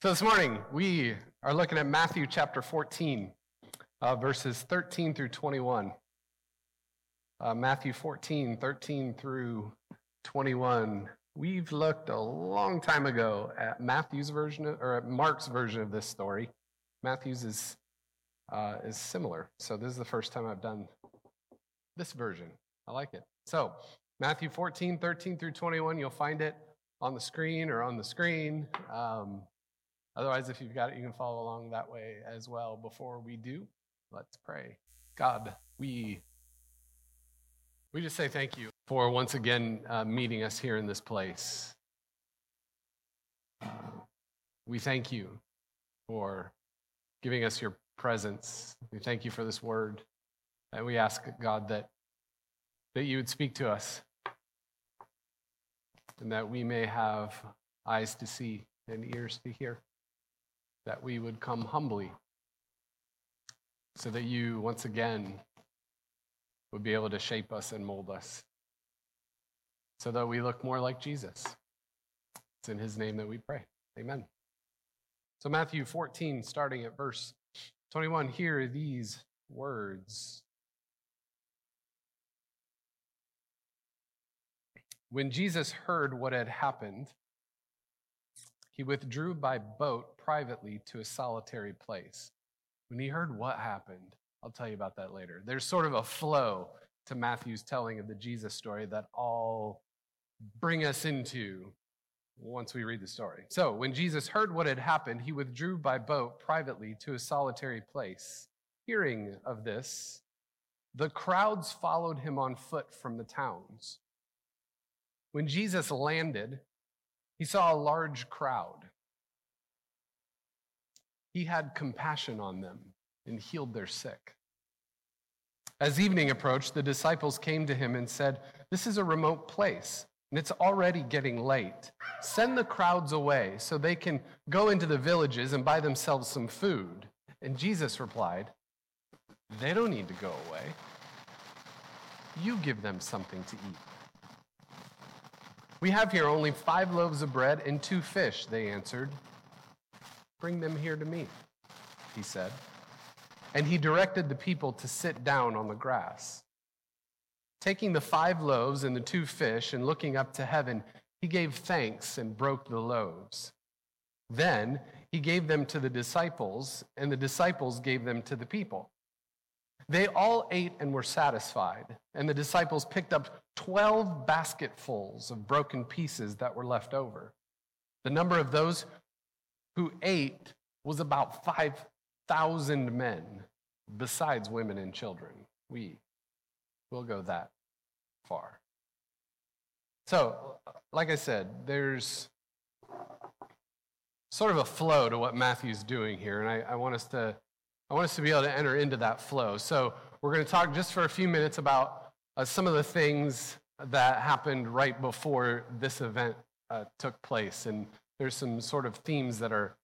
So this morning, we are looking at Matthew chapter 14, uh, verses 13 through 21. Uh, Matthew 14, 13 through 21. We've looked a long time ago at Matthew's version, of, or at Mark's version of this story. Matthew's is, uh, is similar. So this is the first time I've done this version. I like it. So Matthew 14, 13 through 21, you'll find it on the screen or on the screen. Um, Otherwise, if you've got it, you can follow along that way as well. Before we do, let's pray. God, we we just say thank you for once again uh, meeting us here in this place. Uh, we thank you for giving us your presence. We thank you for this word. And we ask, God, that, that you would speak to us and that we may have eyes to see and ears to hear that we would come humbly so that you, once again, would be able to shape us and mold us so that we look more like Jesus. It's in his name that we pray. Amen. So, Matthew 14, starting at verse 21, hear these words. When Jesus heard what had happened, he withdrew by boat privately to a solitary place. When he heard what happened, I'll tell you about that later. There's sort of a flow to Matthew's telling of the Jesus story that I'll bring us into once we read the story. So, when Jesus heard what had happened, he withdrew by boat privately to a solitary place. Hearing of this, the crowds followed him on foot from the towns. When Jesus landed, he saw a large crowd. He had compassion on them and healed their sick. As evening approached, the disciples came to him and said, This is a remote place, and it's already getting late. Send the crowds away so they can go into the villages and buy themselves some food. And Jesus replied, They don't need to go away. You give them something to eat. We have here only five loaves of bread and two fish, they answered. Bring them here to me, he said. And he directed the people to sit down on the grass. Taking the five loaves and the two fish and looking up to heaven, he gave thanks and broke the loaves. Then he gave them to the disciples, and the disciples gave them to the people. They all ate and were satisfied, and the disciples picked up 12 basketfuls of broken pieces that were left over. The number of those who ate was about 5,000 men, besides women and children. We will go that far. So, like I said, there's sort of a flow to what Matthew's doing here, and I, I want us to I want us to be able to enter into that flow. So, we're going to talk just for a few minutes about uh, some of the things that happened right before this event uh, took place. And there's some sort of themes that are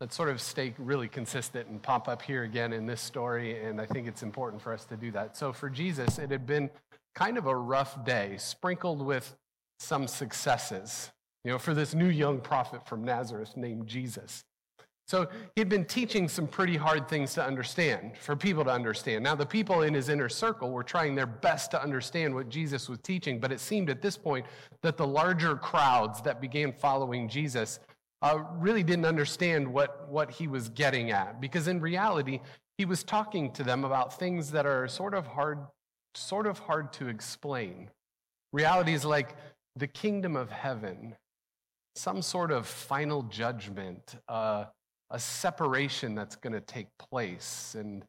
that sort of stay really consistent and pop up here again in this story. And I think it's important for us to do that. So, for Jesus, it had been kind of a rough day, sprinkled with some successes. You know, for this new young prophet from Nazareth named Jesus. So he'd been teaching some pretty hard things to understand, for people to understand. Now, the people in his inner circle were trying their best to understand what Jesus was teaching, but it seemed at this point that the larger crowds that began following Jesus uh, really didn't understand what, what he was getting at, because in reality, he was talking to them about things that are sort of hard, sort of hard to explain. Realities like the kingdom of heaven, some sort of final judgment, uh, a separation that's going to take place and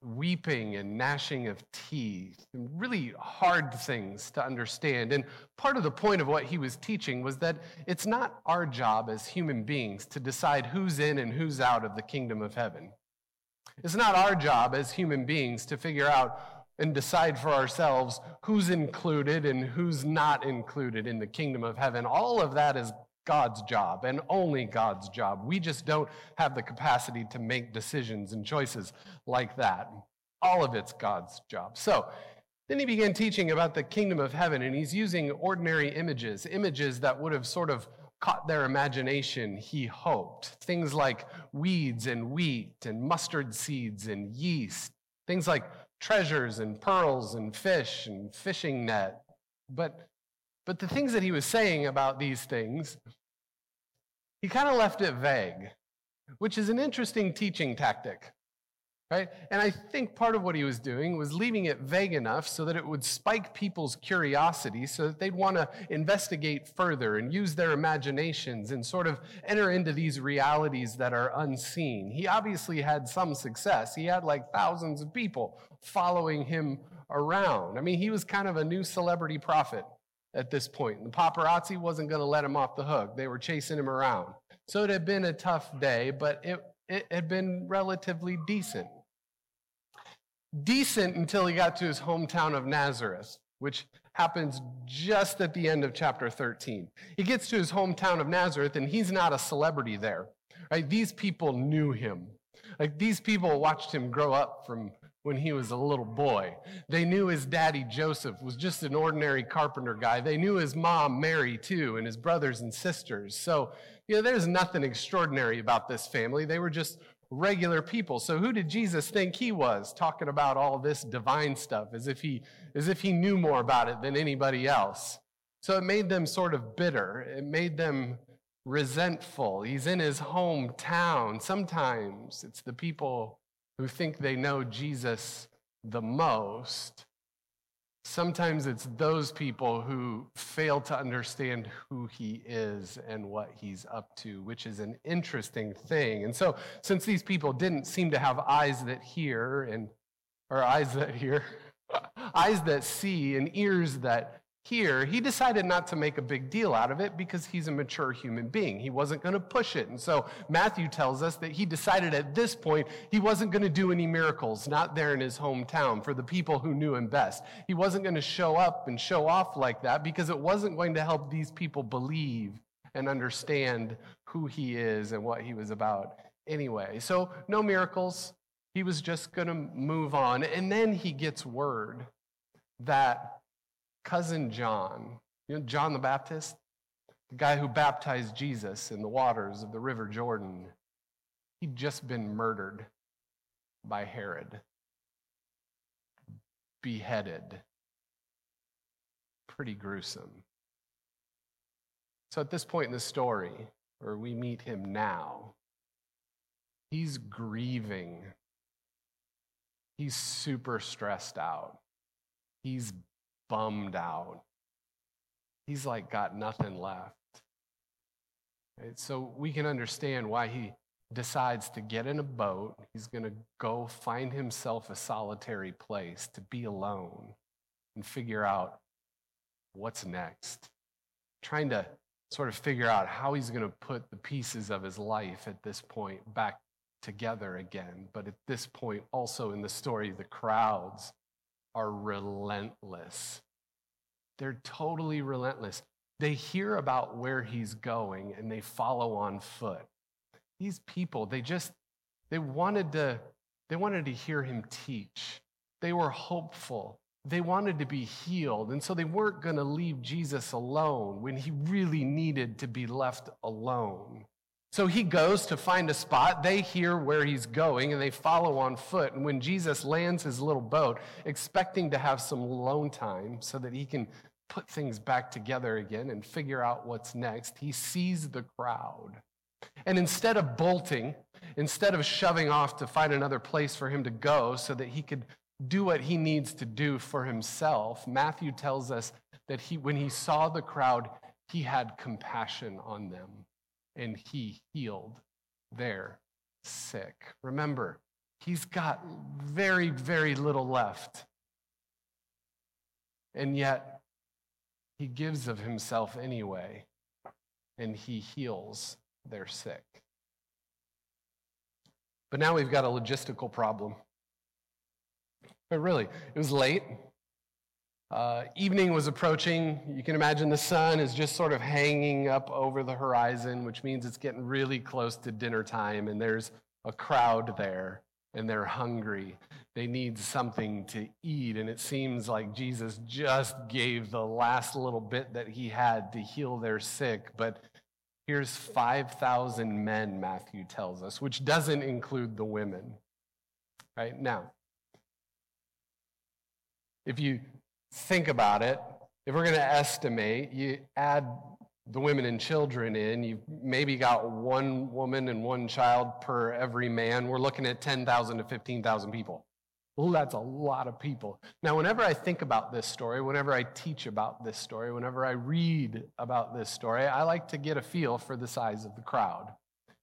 weeping and gnashing of teeth, and really hard things to understand. And part of the point of what he was teaching was that it's not our job as human beings to decide who's in and who's out of the kingdom of heaven. It's not our job as human beings to figure out and decide for ourselves who's included and who's not included in the kingdom of heaven. All of that is God's job and only God's job. We just don't have the capacity to make decisions and choices like that. All of it's God's job. So then he began teaching about the kingdom of heaven, and he's using ordinary images, images that would have sort of caught their imagination, he hoped. Things like weeds and wheat and mustard seeds and yeast, things like treasures and pearls and fish and fishing net. But, but the things that he was saying about these things, he kind of left it vague, which is an interesting teaching tactic. Right? And I think part of what he was doing was leaving it vague enough so that it would spike people's curiosity so that they'd want to investigate further and use their imaginations and sort of enter into these realities that are unseen. He obviously had some success. He had like thousands of people following him around. I mean, he was kind of a new celebrity prophet at this point. The paparazzi wasn't going to let him off the hook. They were chasing him around. So it had been a tough day, but it, it had been relatively decent decent until he got to his hometown of Nazareth, which happens just at the end of chapter 13. He gets to his hometown of Nazareth, and he's not a celebrity there. Right? These people knew him. Like these people watched him grow up from when he was a little boy. They knew his daddy Joseph was just an ordinary carpenter guy. They knew his mom Mary too, and his brothers and sisters. So, you know, there's nothing extraordinary about this family. They were just regular people. So who did Jesus think he was talking about all this divine stuff as if he as if he knew more about it than anybody else? So it made them sort of bitter. It made them resentful. He's in his hometown. Sometimes it's the people who think they know Jesus the most Sometimes it's those people who fail to understand who he is and what he's up to, which is an interesting thing. And so, since these people didn't seem to have eyes that hear and or eyes that hear, eyes that see and ears that hear, he decided not to make a big deal out of it because he's a mature human being. He wasn't going to push it. And so Matthew tells us that he decided at this point he wasn't going to do any miracles, not there in his hometown for the people who knew him best. He wasn't going to show up and show off like that because it wasn't going to help these people believe and understand who he is and what he was about anyway. So, no miracles. He was just going to move on. And then he gets word that cousin John, you know, John the Baptist, the guy who baptized Jesus in the waters of the River Jordan, he'd just been murdered by Herod, beheaded. Pretty gruesome. So at this point in the story, where we meet him now, he's grieving. He's super stressed out. He's bummed out. He's like got nothing left. Right? So we can understand why he decides to get in a boat. He's going to go find himself a solitary place to be alone and figure out what's next. Trying to sort of figure out how he's going to put the pieces of his life at this point back together again. But at this point, also in the story, the crowds are relentless. They're totally relentless. They hear about where he's going and they follow on foot. These people, they just they wanted to they wanted to hear him teach. They were hopeful. They wanted to be healed. And so they weren't going to leave Jesus alone when he really needed to be left alone. So he goes to find a spot. They hear where he's going and they follow on foot. And when Jesus lands his little boat, expecting to have some alone time so that he can put things back together again and figure out what's next, he sees the crowd. And instead of bolting, instead of shoving off to find another place for him to go so that he could do what he needs to do for himself, Matthew tells us that he, when he saw the crowd, he had compassion on them and he healed their sick. Remember, he's got very, very little left. And yet, he gives of himself anyway, and he heals their sick. But now we've got a logistical problem. But really, it was late. Uh, evening was approaching. You can imagine the sun is just sort of hanging up over the horizon, which means it's getting really close to dinner time, and there's a crowd there, and they're hungry. They need something to eat, and it seems like Jesus just gave the last little bit that he had to heal their sick, but Here's 5,000 men, Matthew tells us, which doesn't include the women. Right now, if you think about it, if we're going to estimate, you add the women and children in, you've maybe got one woman and one child per every man. We're looking at 10,000 to 15,000 people. Well, that's a lot of people. Now, whenever I think about this story, whenever I teach about this story, whenever I read about this story, I like to get a feel for the size of the crowd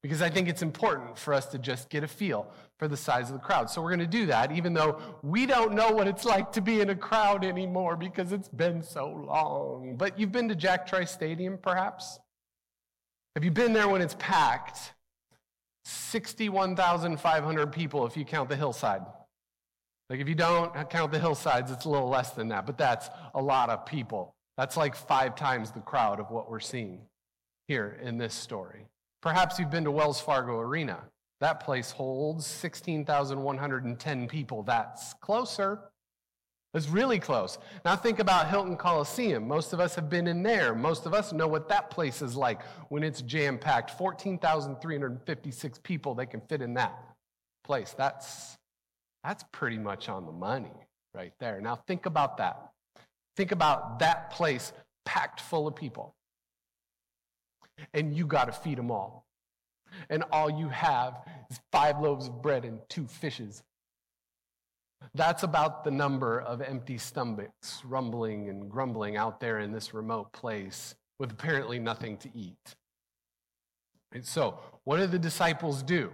because I think it's important for us to just get a feel for the size of the crowd. So we're going to do that, even though we don't know what it's like to be in a crowd anymore because it's been so long. But you've been to Jack Trice Stadium, perhaps? Have you been there when it's packed? 61,500 people if you count the hillside. Like, if you don't count the hillsides, it's a little less than that, but that's a lot of people. That's like five times the crowd of what we're seeing here in this story. Perhaps you've been to Wells Fargo Arena. That place holds 16,110 people. That's closer. It's really close. Now think about Hilton Coliseum. Most of us have been in there. Most of us know what that place is like when it's jam packed. 14,356 people they can fit in that place. That's that's pretty much on the money right there. Now, think about that. Think about that place packed full of people. And you got to feed them all. And all you have is five loaves of bread and two fishes. That's about the number of empty stomachs rumbling and grumbling out there in this remote place with apparently nothing to eat. And so, what do the disciples do?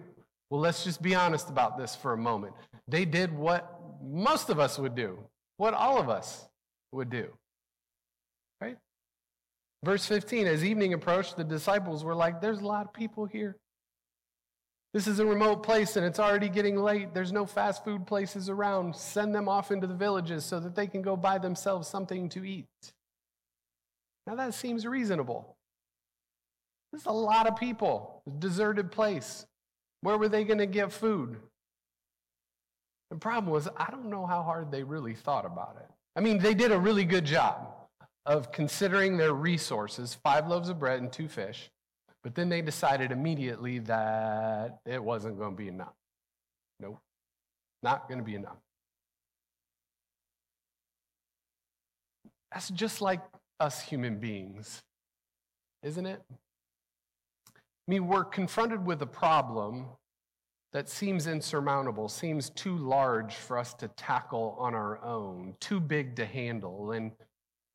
Well, let's just be honest about this for a moment. They did what most of us would do, what all of us would do. Right? Verse 15 As evening approached, the disciples were like, There's a lot of people here. This is a remote place and it's already getting late. There's no fast food places around. Send them off into the villages so that they can go buy themselves something to eat. Now that seems reasonable. There's a lot of people, deserted place. Where were they going to get food? The problem was, I don't know how hard they really thought about it. I mean, they did a really good job of considering their resources five loaves of bread and two fish, but then they decided immediately that it wasn't going to be enough. Nope, not going to be enough. That's just like us human beings, isn't it? I mean, we're confronted with a problem that seems insurmountable, seems too large for us to tackle on our own, too big to handle. And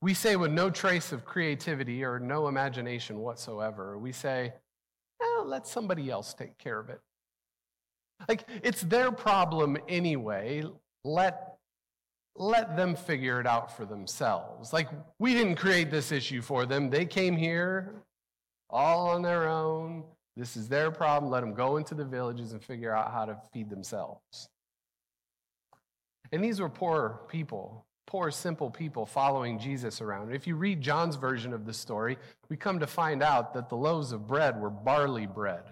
we say, with no trace of creativity or no imagination whatsoever, we say, let somebody else take care of it. Like, it's their problem anyway. Let, let them figure it out for themselves. Like, we didn't create this issue for them. They came here all on their own. This is their problem. Let them go into the villages and figure out how to feed themselves. And these were poor people, poor, simple people following Jesus around. If you read John's version of the story, we come to find out that the loaves of bread were barley bread.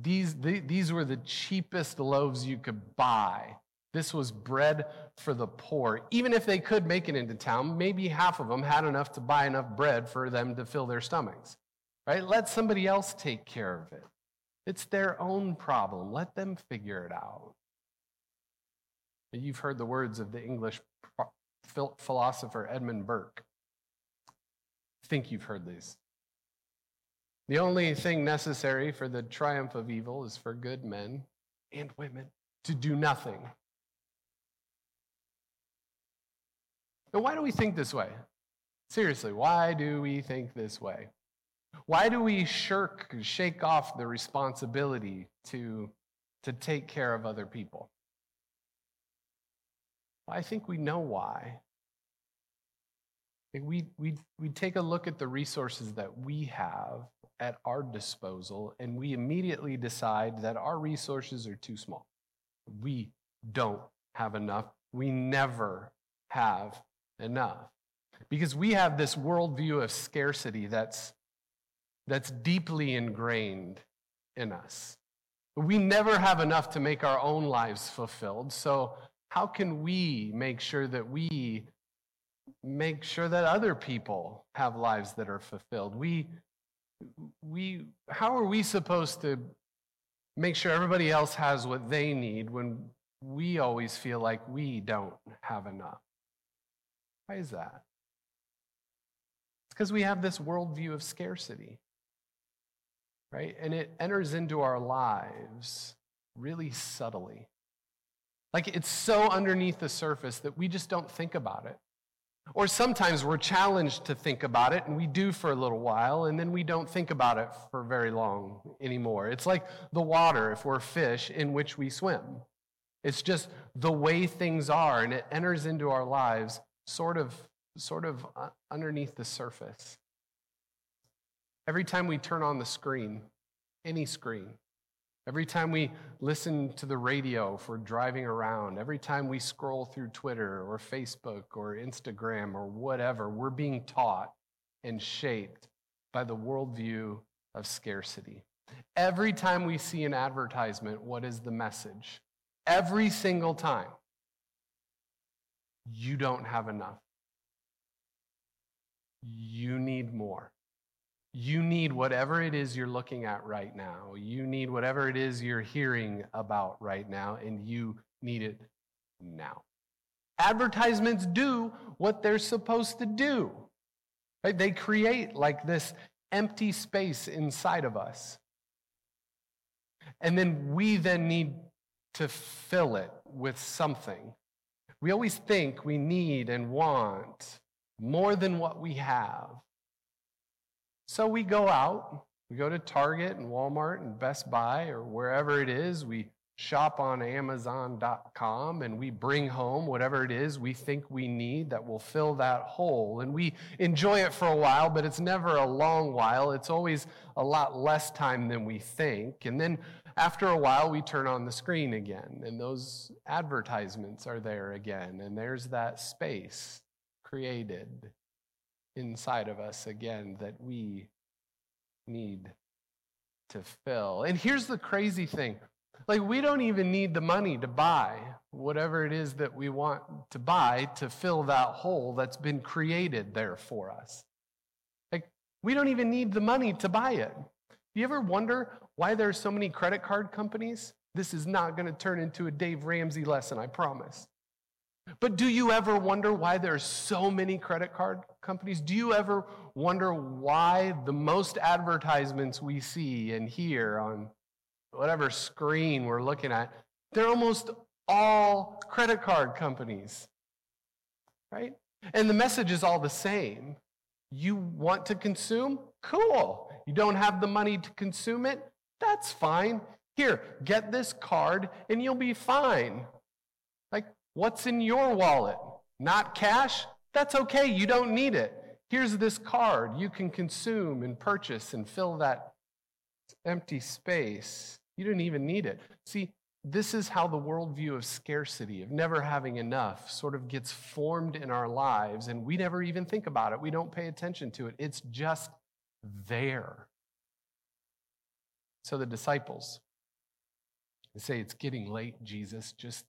These, these were the cheapest loaves you could buy. This was bread for the poor. Even if they could make it into town, maybe half of them had enough to buy enough bread for them to fill their stomachs right? Let somebody else take care of it. It's their own problem. Let them figure it out. You've heard the words of the English philosopher Edmund Burke. I think you've heard these. The only thing necessary for the triumph of evil is for good men and women to do nothing. Now, why do we think this way? Seriously, why do we think this way? Why do we shirk, shake off the responsibility to, to take care of other people? I think we know why. We, we, we take a look at the resources that we have at our disposal and we immediately decide that our resources are too small. We don't have enough. We never have enough. Because we have this worldview of scarcity that's that's deeply ingrained in us. We never have enough to make our own lives fulfilled. So, how can we make sure that we make sure that other people have lives that are fulfilled? We, we, how are we supposed to make sure everybody else has what they need when we always feel like we don't have enough? Why is that? It's because we have this worldview of scarcity, right? And it enters into our lives really subtly. Like it's so underneath the surface that we just don't think about it. Or sometimes we're challenged to think about it, and we do for a little while, and then we don't think about it for very long anymore. It's like the water, if we're fish, in which we swim. It's just the way things are, and it enters into our lives sort of, sort of uh, underneath the surface. Every time we turn on the screen, any screen, Every time we listen to the radio for driving around, every time we scroll through Twitter or Facebook or Instagram or whatever, we're being taught and shaped by the worldview of scarcity. Every time we see an advertisement, what is the message? Every single time, you don't have enough. You need more. You need whatever it is you're looking at right now. You need whatever it is you're hearing about right now, and you need it now. Advertisements do what they're supposed to do. Right? They create like this empty space inside of us. And then we then need to fill it with something. We always think we need and want more than what we have. So we go out, we go to Target and Walmart and Best Buy or wherever it is. We shop on Amazon.com and we bring home whatever it is we think we need that will fill that hole. And we enjoy it for a while, but it's never a long while. It's always a lot less time than we think. And then after a while, we turn on the screen again, and those advertisements are there again. And there's that space created inside of us again that we need to fill. And here's the crazy thing like, we don't even need the money to buy whatever it is that we want to buy to fill that hole that's been created there for us. Like, we don't even need the money to buy it. You ever wonder why there are so many credit card companies? This is not going to turn into a Dave Ramsey lesson, I promise. But do you ever wonder why there's so many credit card companies? Do you ever wonder why the most advertisements we see and hear on whatever screen we're looking at, they're almost all credit card companies, right? And the message is all the same. You want to consume? Cool. You don't have the money to consume it? That's fine. Here, get this card and you'll be fine. What's in your wallet? Not cash? That's okay. You don't need it. Here's this card. You can consume and purchase and fill that empty space. You didn't even need it. See, this is how the worldview of scarcity, of never having enough, sort of gets formed in our lives, and we never even think about it. We don't pay attention to it. It's just there. So the disciples, they say, It's getting late, Jesus. Just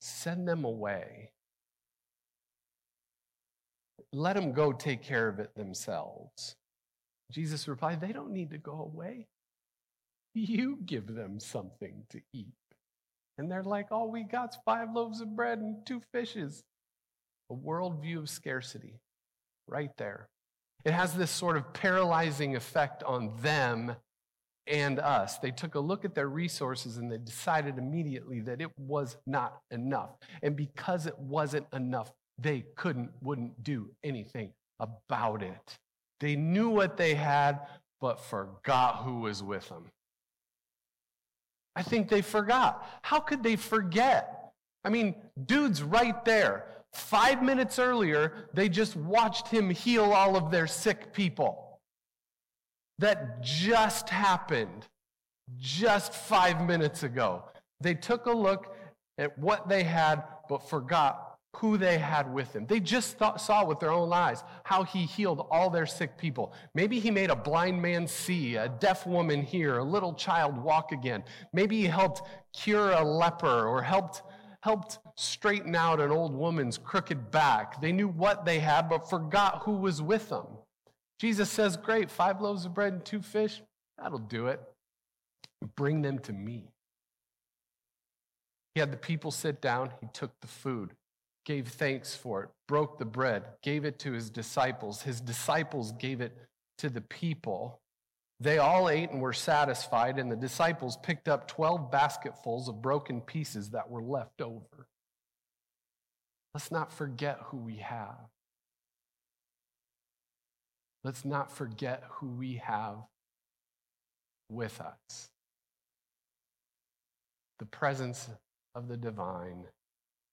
Send them away. Let them go take care of it themselves. Jesus replied, They don't need to go away. You give them something to eat. And they're like, All we got's five loaves of bread and two fishes. A worldview of scarcity, right there. It has this sort of paralyzing effect on them and us. They took a look at their resources and they decided immediately that it was not enough. And because it wasn't enough, they couldn't, wouldn't do anything about it. They knew what they had, but forgot who was with them. I think they forgot. How could they forget? I mean, dude's right there. Five minutes earlier, they just watched him heal all of their sick people that just happened just five minutes ago. They took a look at what they had, but forgot who they had with them. They just thought, saw with their own eyes how he healed all their sick people. Maybe he made a blind man see, a deaf woman hear, a little child walk again. Maybe he helped cure a leper or helped helped straighten out an old woman's crooked back. They knew what they had but forgot who was with them. Jesus says, Great, five loaves of bread and two fish, that'll do it. Bring them to me. He had the people sit down, he took the food, gave thanks for it, broke the bread, gave it to his disciples. His disciples gave it to the people. They all ate and were satisfied, and the disciples picked up 12 basketfuls of broken pieces that were left over. Let's not forget who we have. Let's not forget who we have with us. The presence of the divine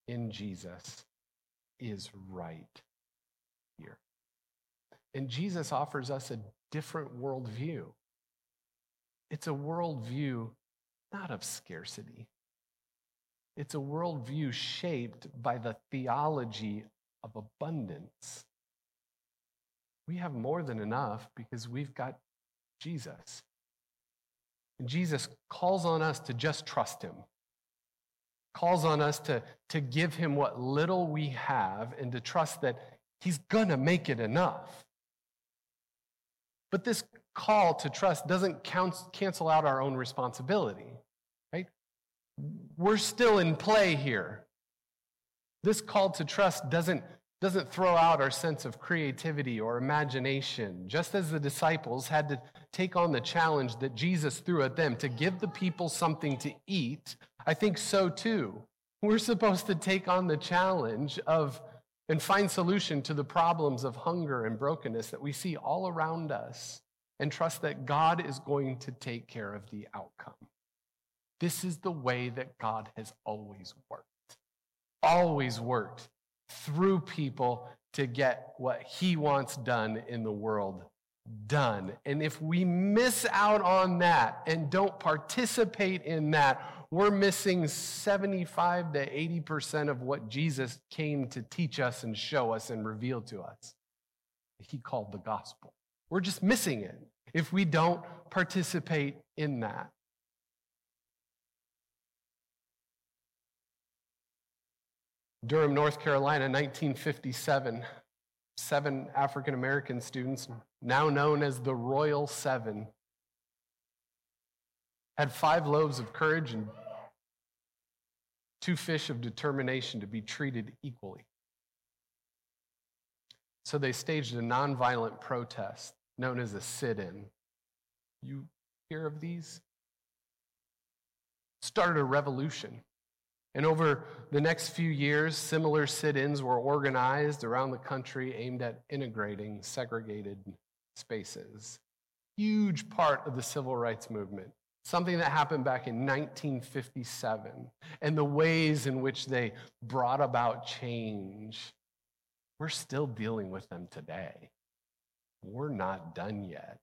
in Jesus is right here. And Jesus offers us a different worldview. It's a worldview not of scarcity, it's a worldview shaped by the theology of abundance. We have more than enough because we've got Jesus. And Jesus calls on us to just trust him, calls on us to, to give him what little we have and to trust that he's going to make it enough. But this call to trust doesn't count, cancel out our own responsibility, right? We're still in play here. This call to trust doesn't, doesn't throw out our sense of creativity or imagination. Just as the disciples had to take on the challenge that Jesus threw at them to give the people something to eat, I think so too. We're supposed to take on the challenge of and find solution to the problems of hunger and brokenness that we see all around us and trust that God is going to take care of the outcome. This is the way that God has always worked. Always worked through people to get what he wants done in the world done. And if we miss out on that and don't participate in that, we're missing 75 to 80% of what Jesus came to teach us and show us and reveal to us. He called the gospel. We're just missing it if we don't participate in that. Durham, North Carolina, 1957 seven African American students, now known as the Royal Seven, had five loaves of courage and two fish of determination to be treated equally. So they staged a nonviolent protest known as a sit in. You hear of these? Started a revolution. And over the next few years, similar sit ins were organized around the country aimed at integrating segregated spaces. Huge part of the civil rights movement, something that happened back in 1957, and the ways in which they brought about change. We're still dealing with them today. We're not done yet.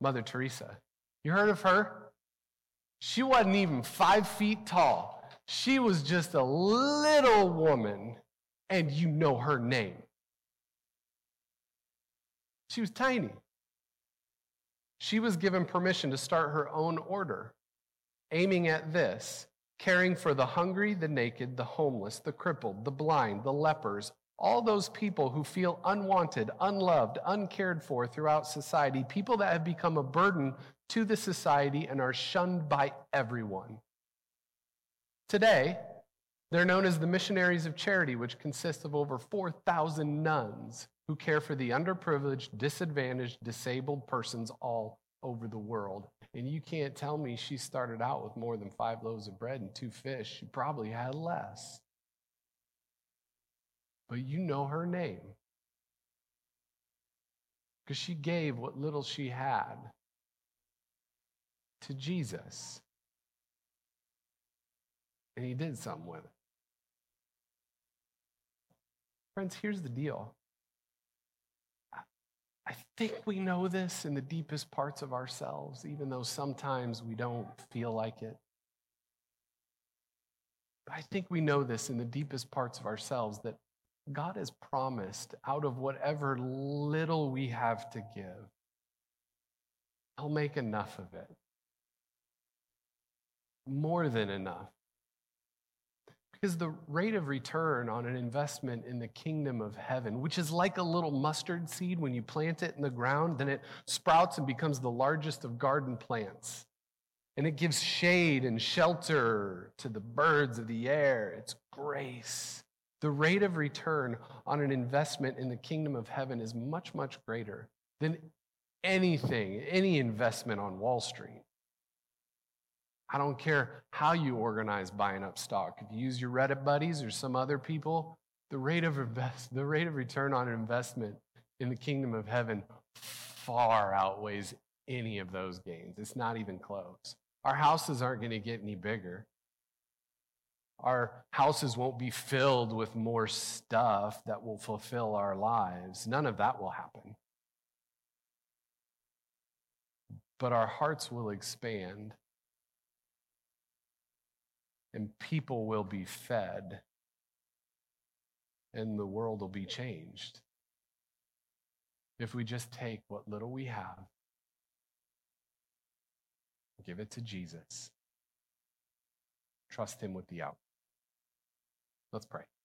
Mother Teresa, you heard of her? She wasn't even five feet tall. She was just a little woman, and you know her name. She was tiny. She was given permission to start her own order, aiming at this caring for the hungry, the naked, the homeless, the crippled, the blind, the lepers, all those people who feel unwanted, unloved, uncared for throughout society, people that have become a burden to the society and are shunned by everyone. Today, they're known as the Missionaries of Charity, which consists of over 4,000 nuns who care for the underprivileged, disadvantaged, disabled persons all over the world. And you can't tell me she started out with more than five loaves of bread and two fish. She probably had less. But you know her name because she gave what little she had to Jesus. And he did something with it. Friends, here's the deal. I think we know this in the deepest parts of ourselves, even though sometimes we don't feel like it. I think we know this in the deepest parts of ourselves that God has promised out of whatever little we have to give, I'll make enough of it more than enough. Because the rate of return on an investment in the kingdom of heaven, which is like a little mustard seed, when you plant it in the ground, then it sprouts and becomes the largest of garden plants. And it gives shade and shelter to the birds of the air. It's grace. The rate of return on an investment in the kingdom of heaven is much, much greater than anything, any investment on Wall Street. I don't care how you organize buying up stock. If you use your Reddit buddies or some other people, the rate of invest, the rate of return on investment in the kingdom of heaven far outweighs any of those gains. It's not even close. Our houses aren't going to get any bigger. Our houses won't be filled with more stuff that will fulfill our lives. None of that will happen. But our hearts will expand and people will be fed, and the world will be changed. If we just take what little we have, give it to Jesus, trust Him with the out. Let's pray.